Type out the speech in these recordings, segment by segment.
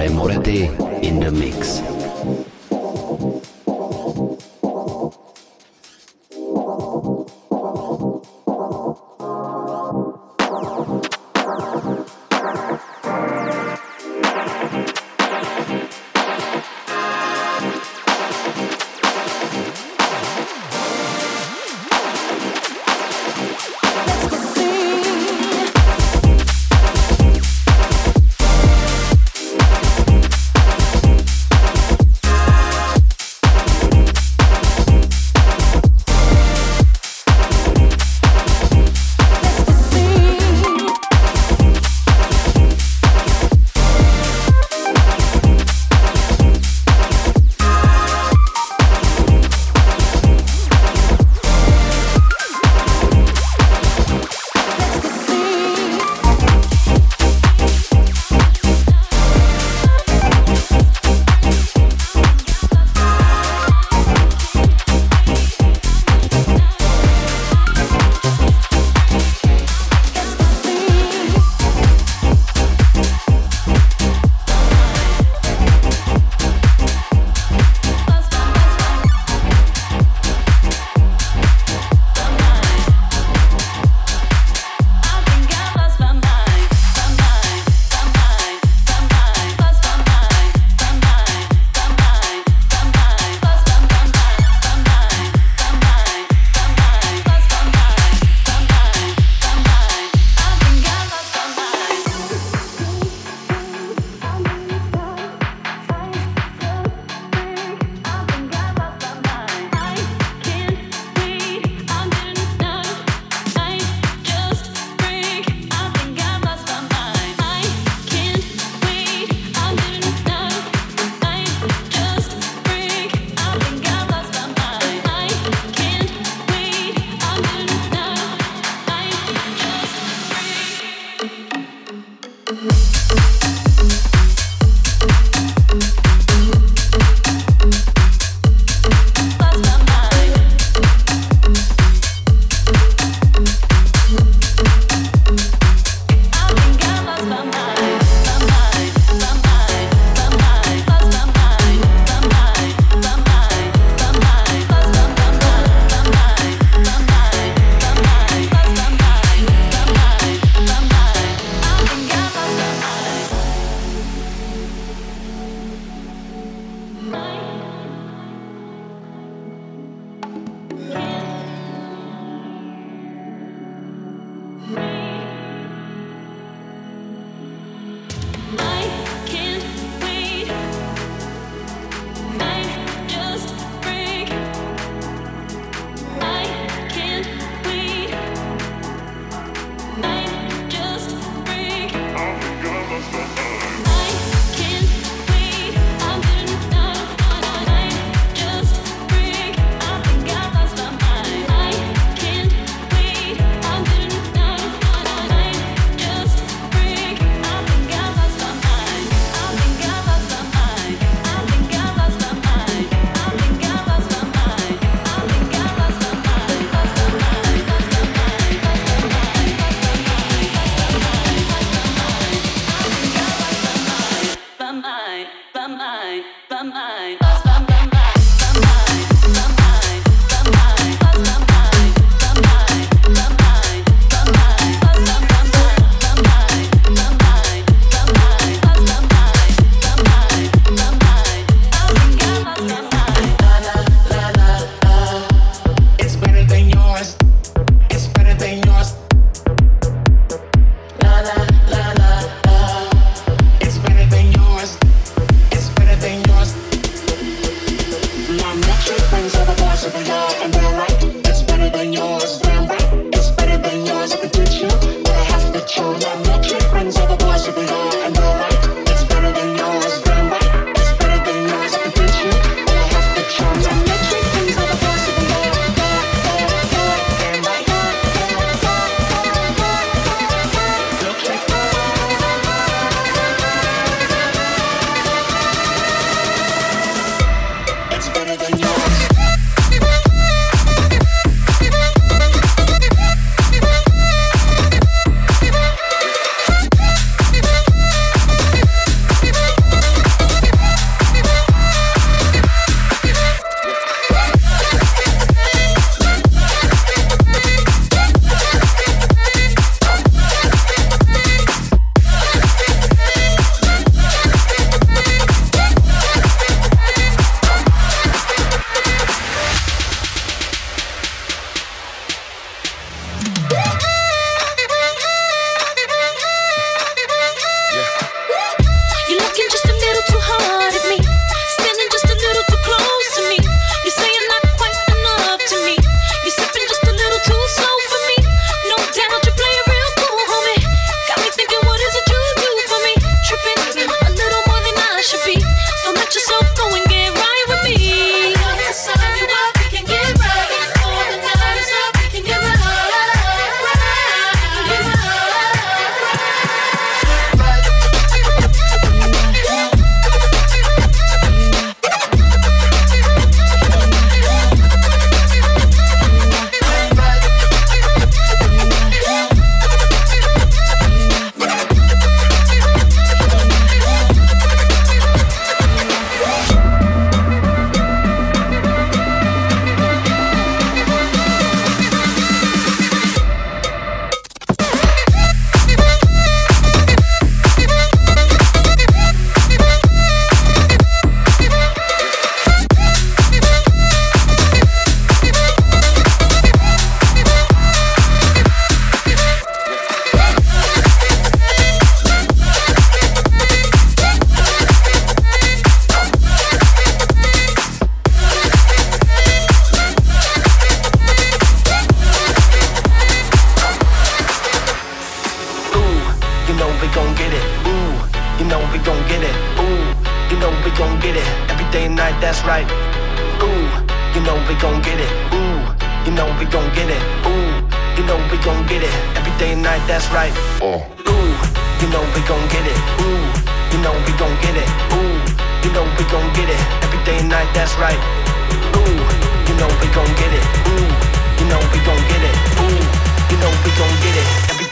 I'm already in the mix.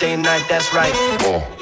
Day and night, that's right. Uh.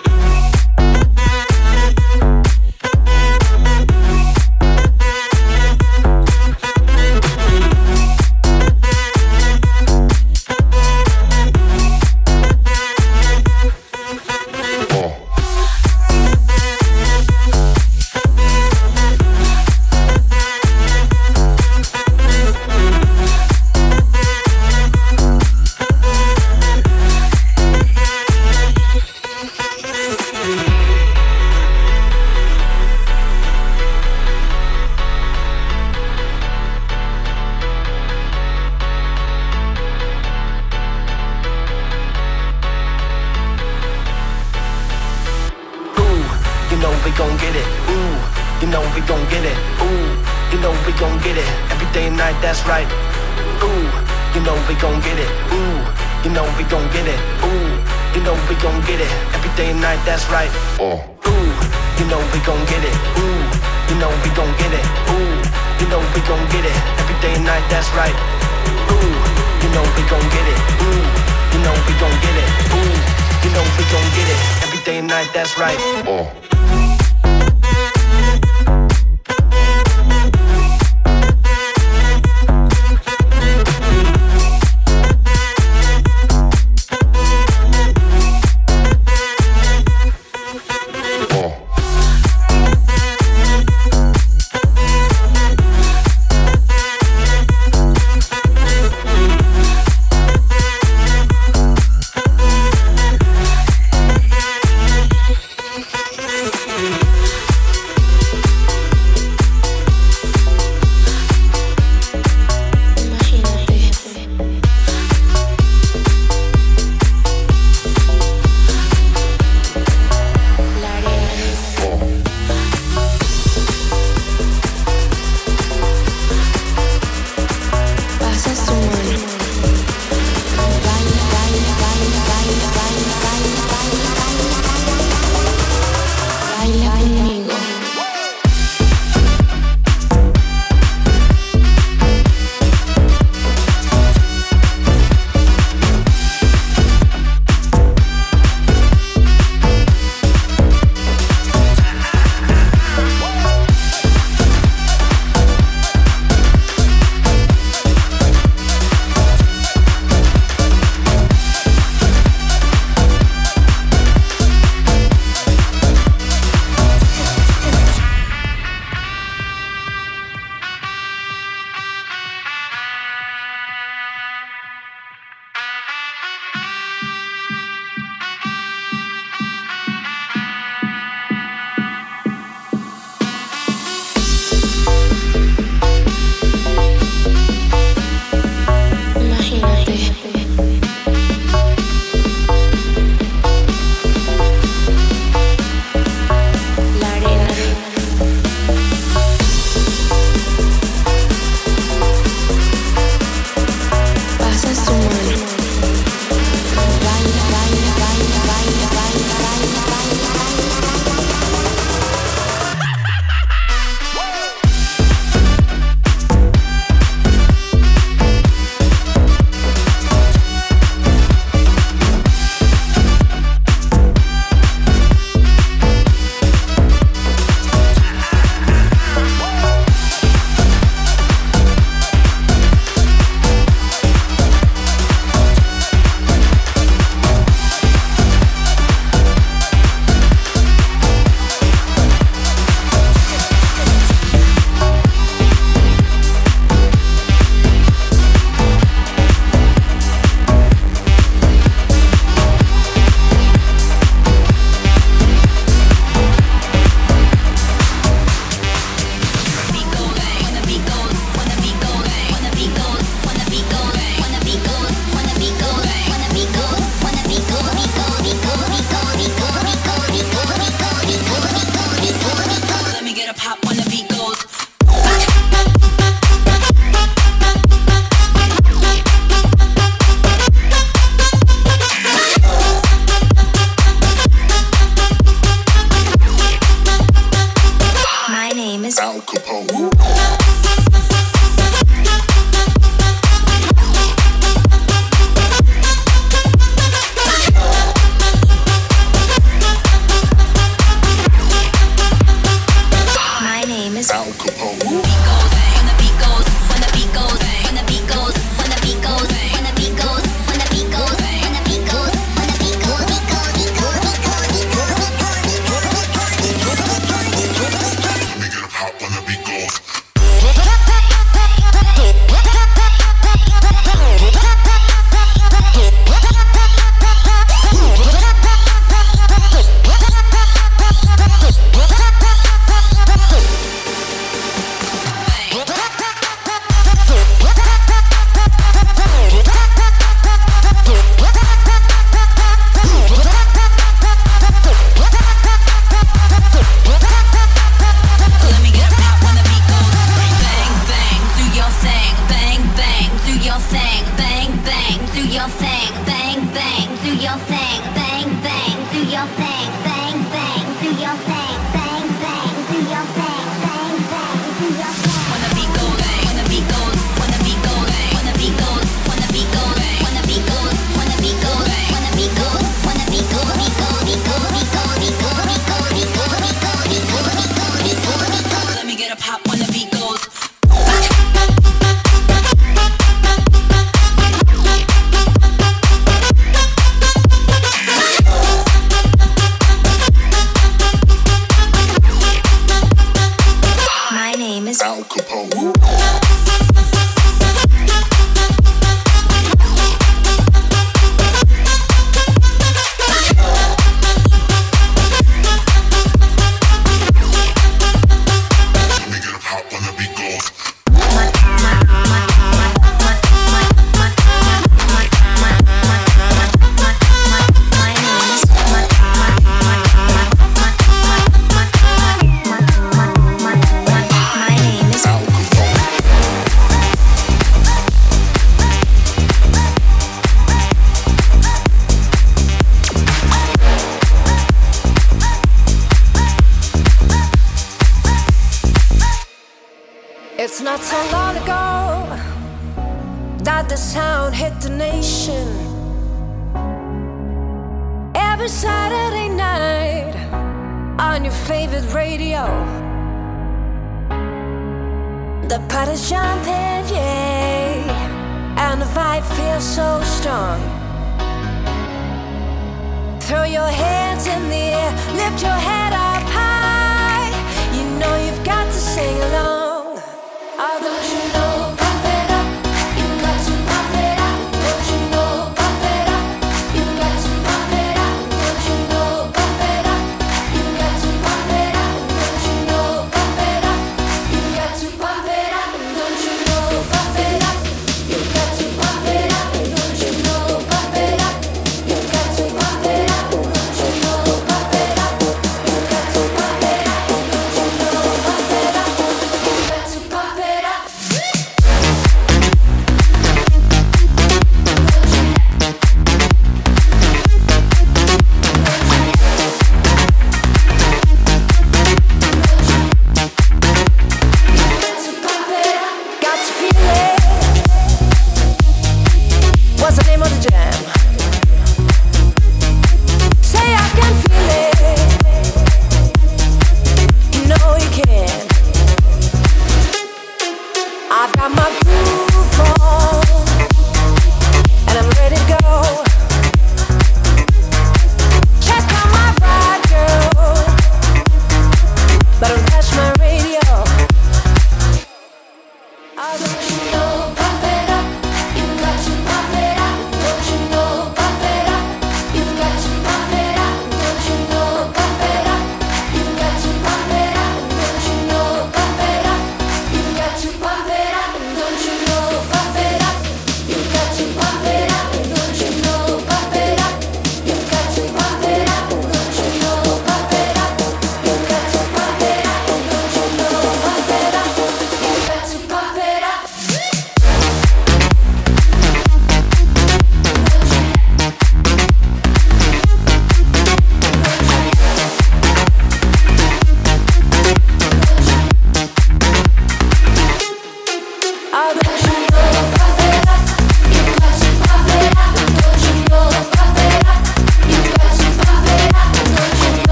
the sound hit the nation. Every Saturday night on your favorite radio. The party's jumping, yeah, and the vibe feels so strong. Throw your hands in the air, lift your head up high. You know you've got to sing along.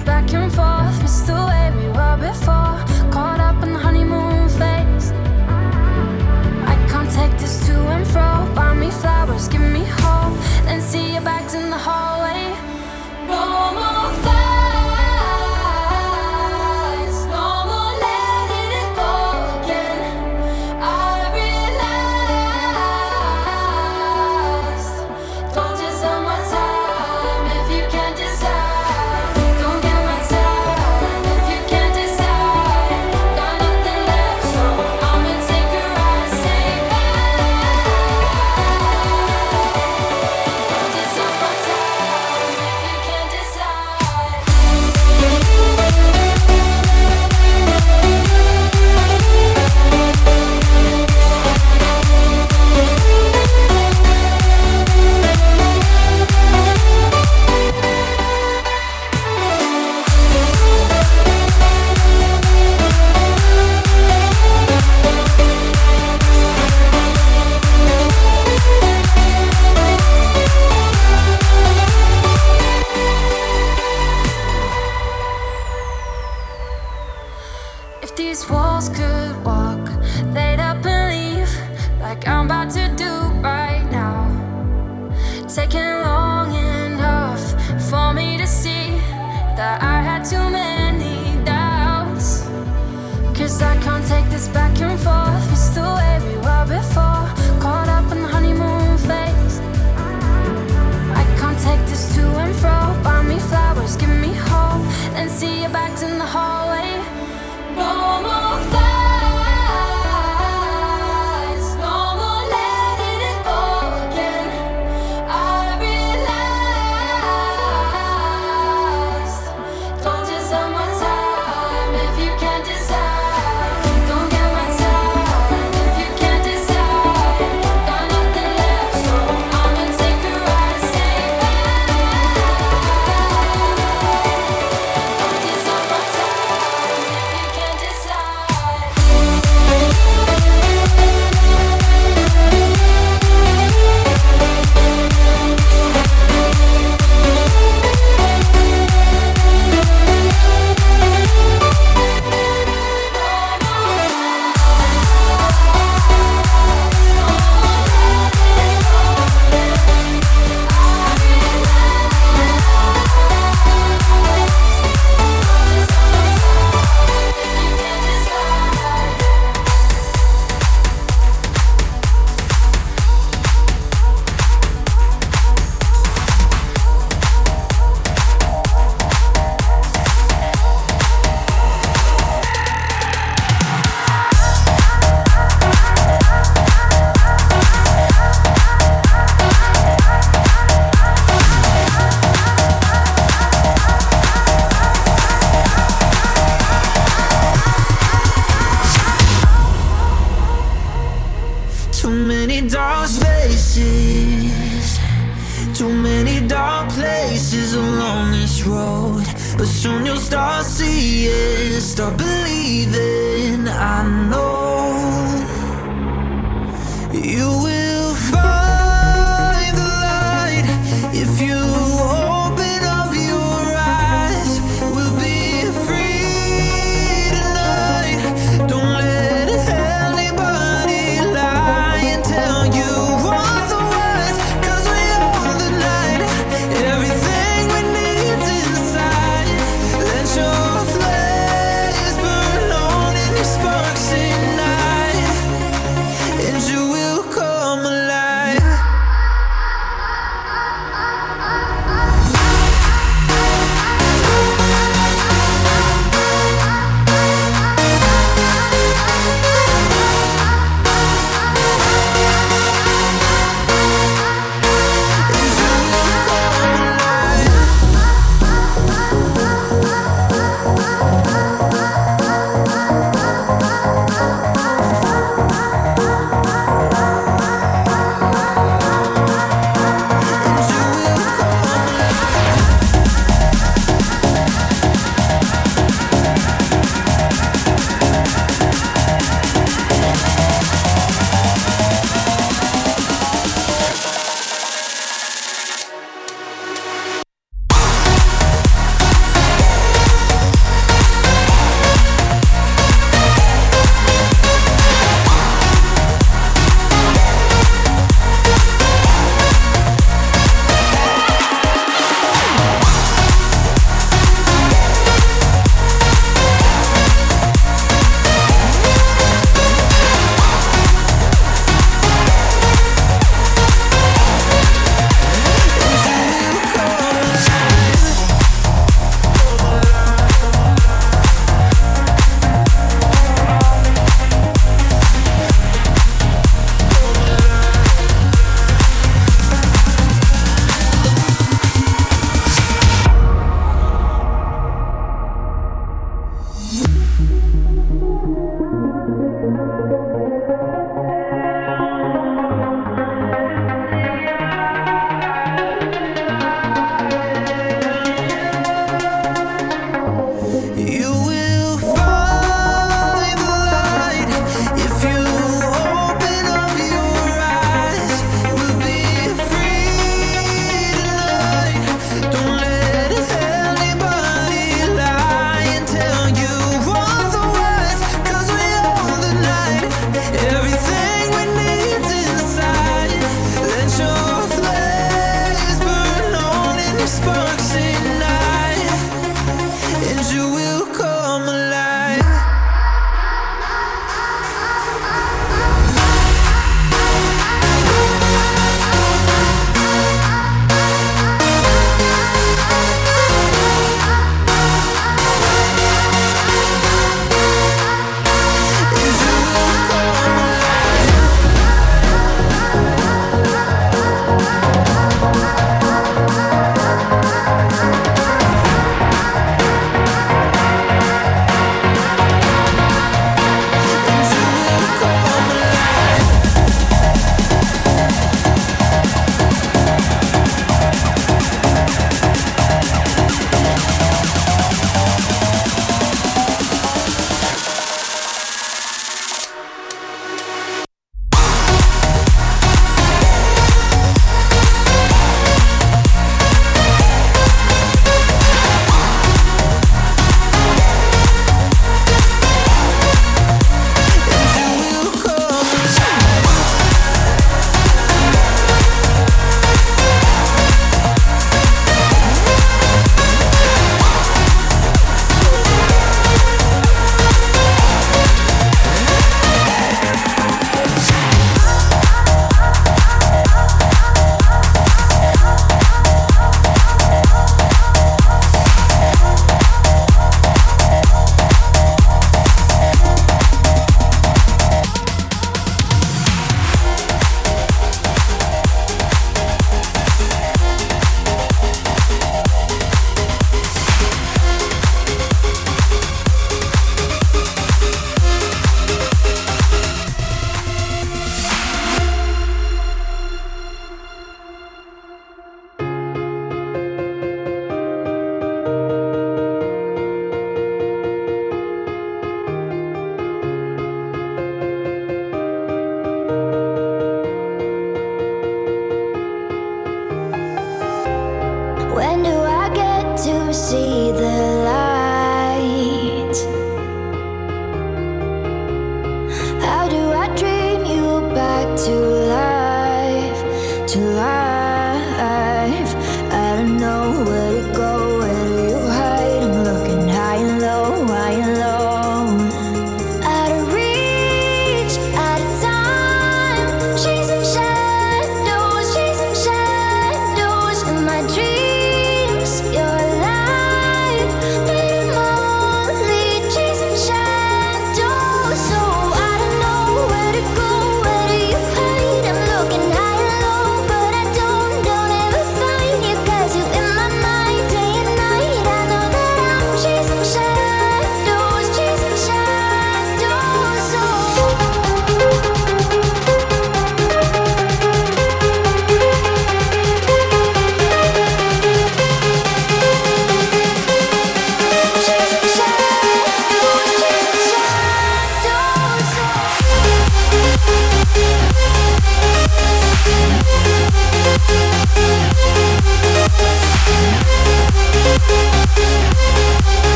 back and forth, miss the way we were before.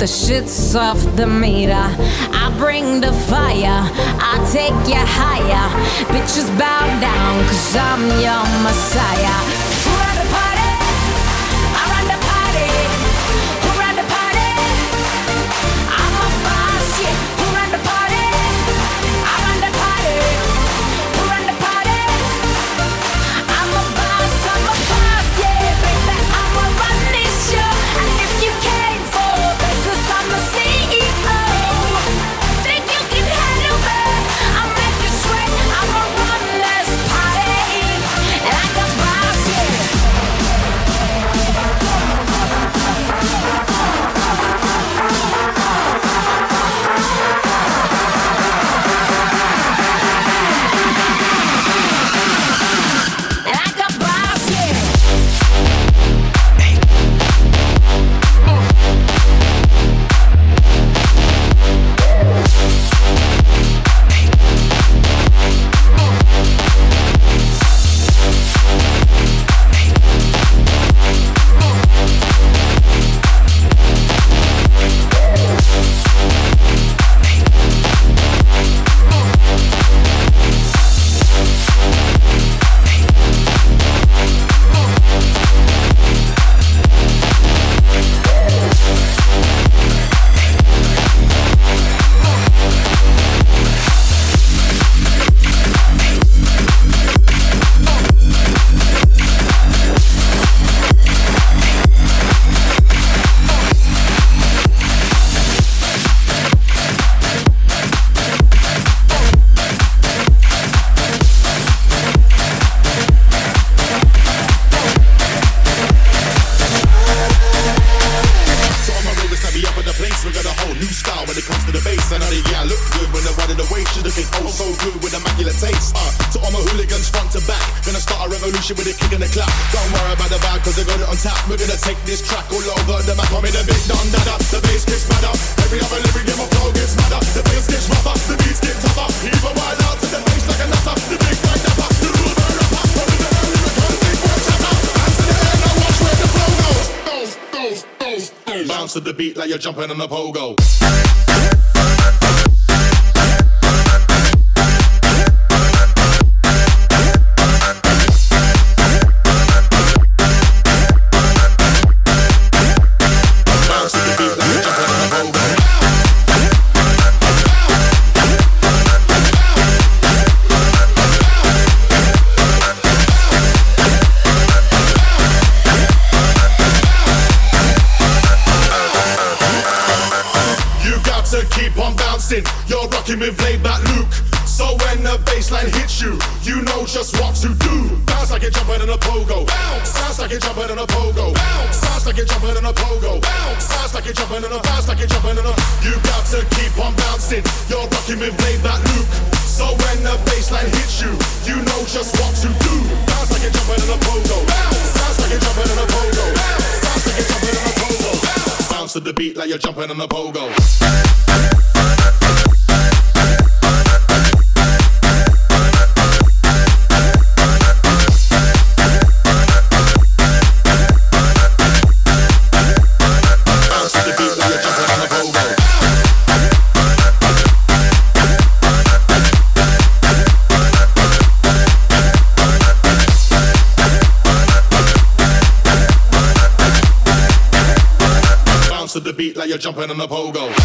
the shit's off the meter. I bring the fire, I take you higher. Bitches bow down, cause I'm your messiah. Jumping on a pogo. Bounce in the jumping pogo.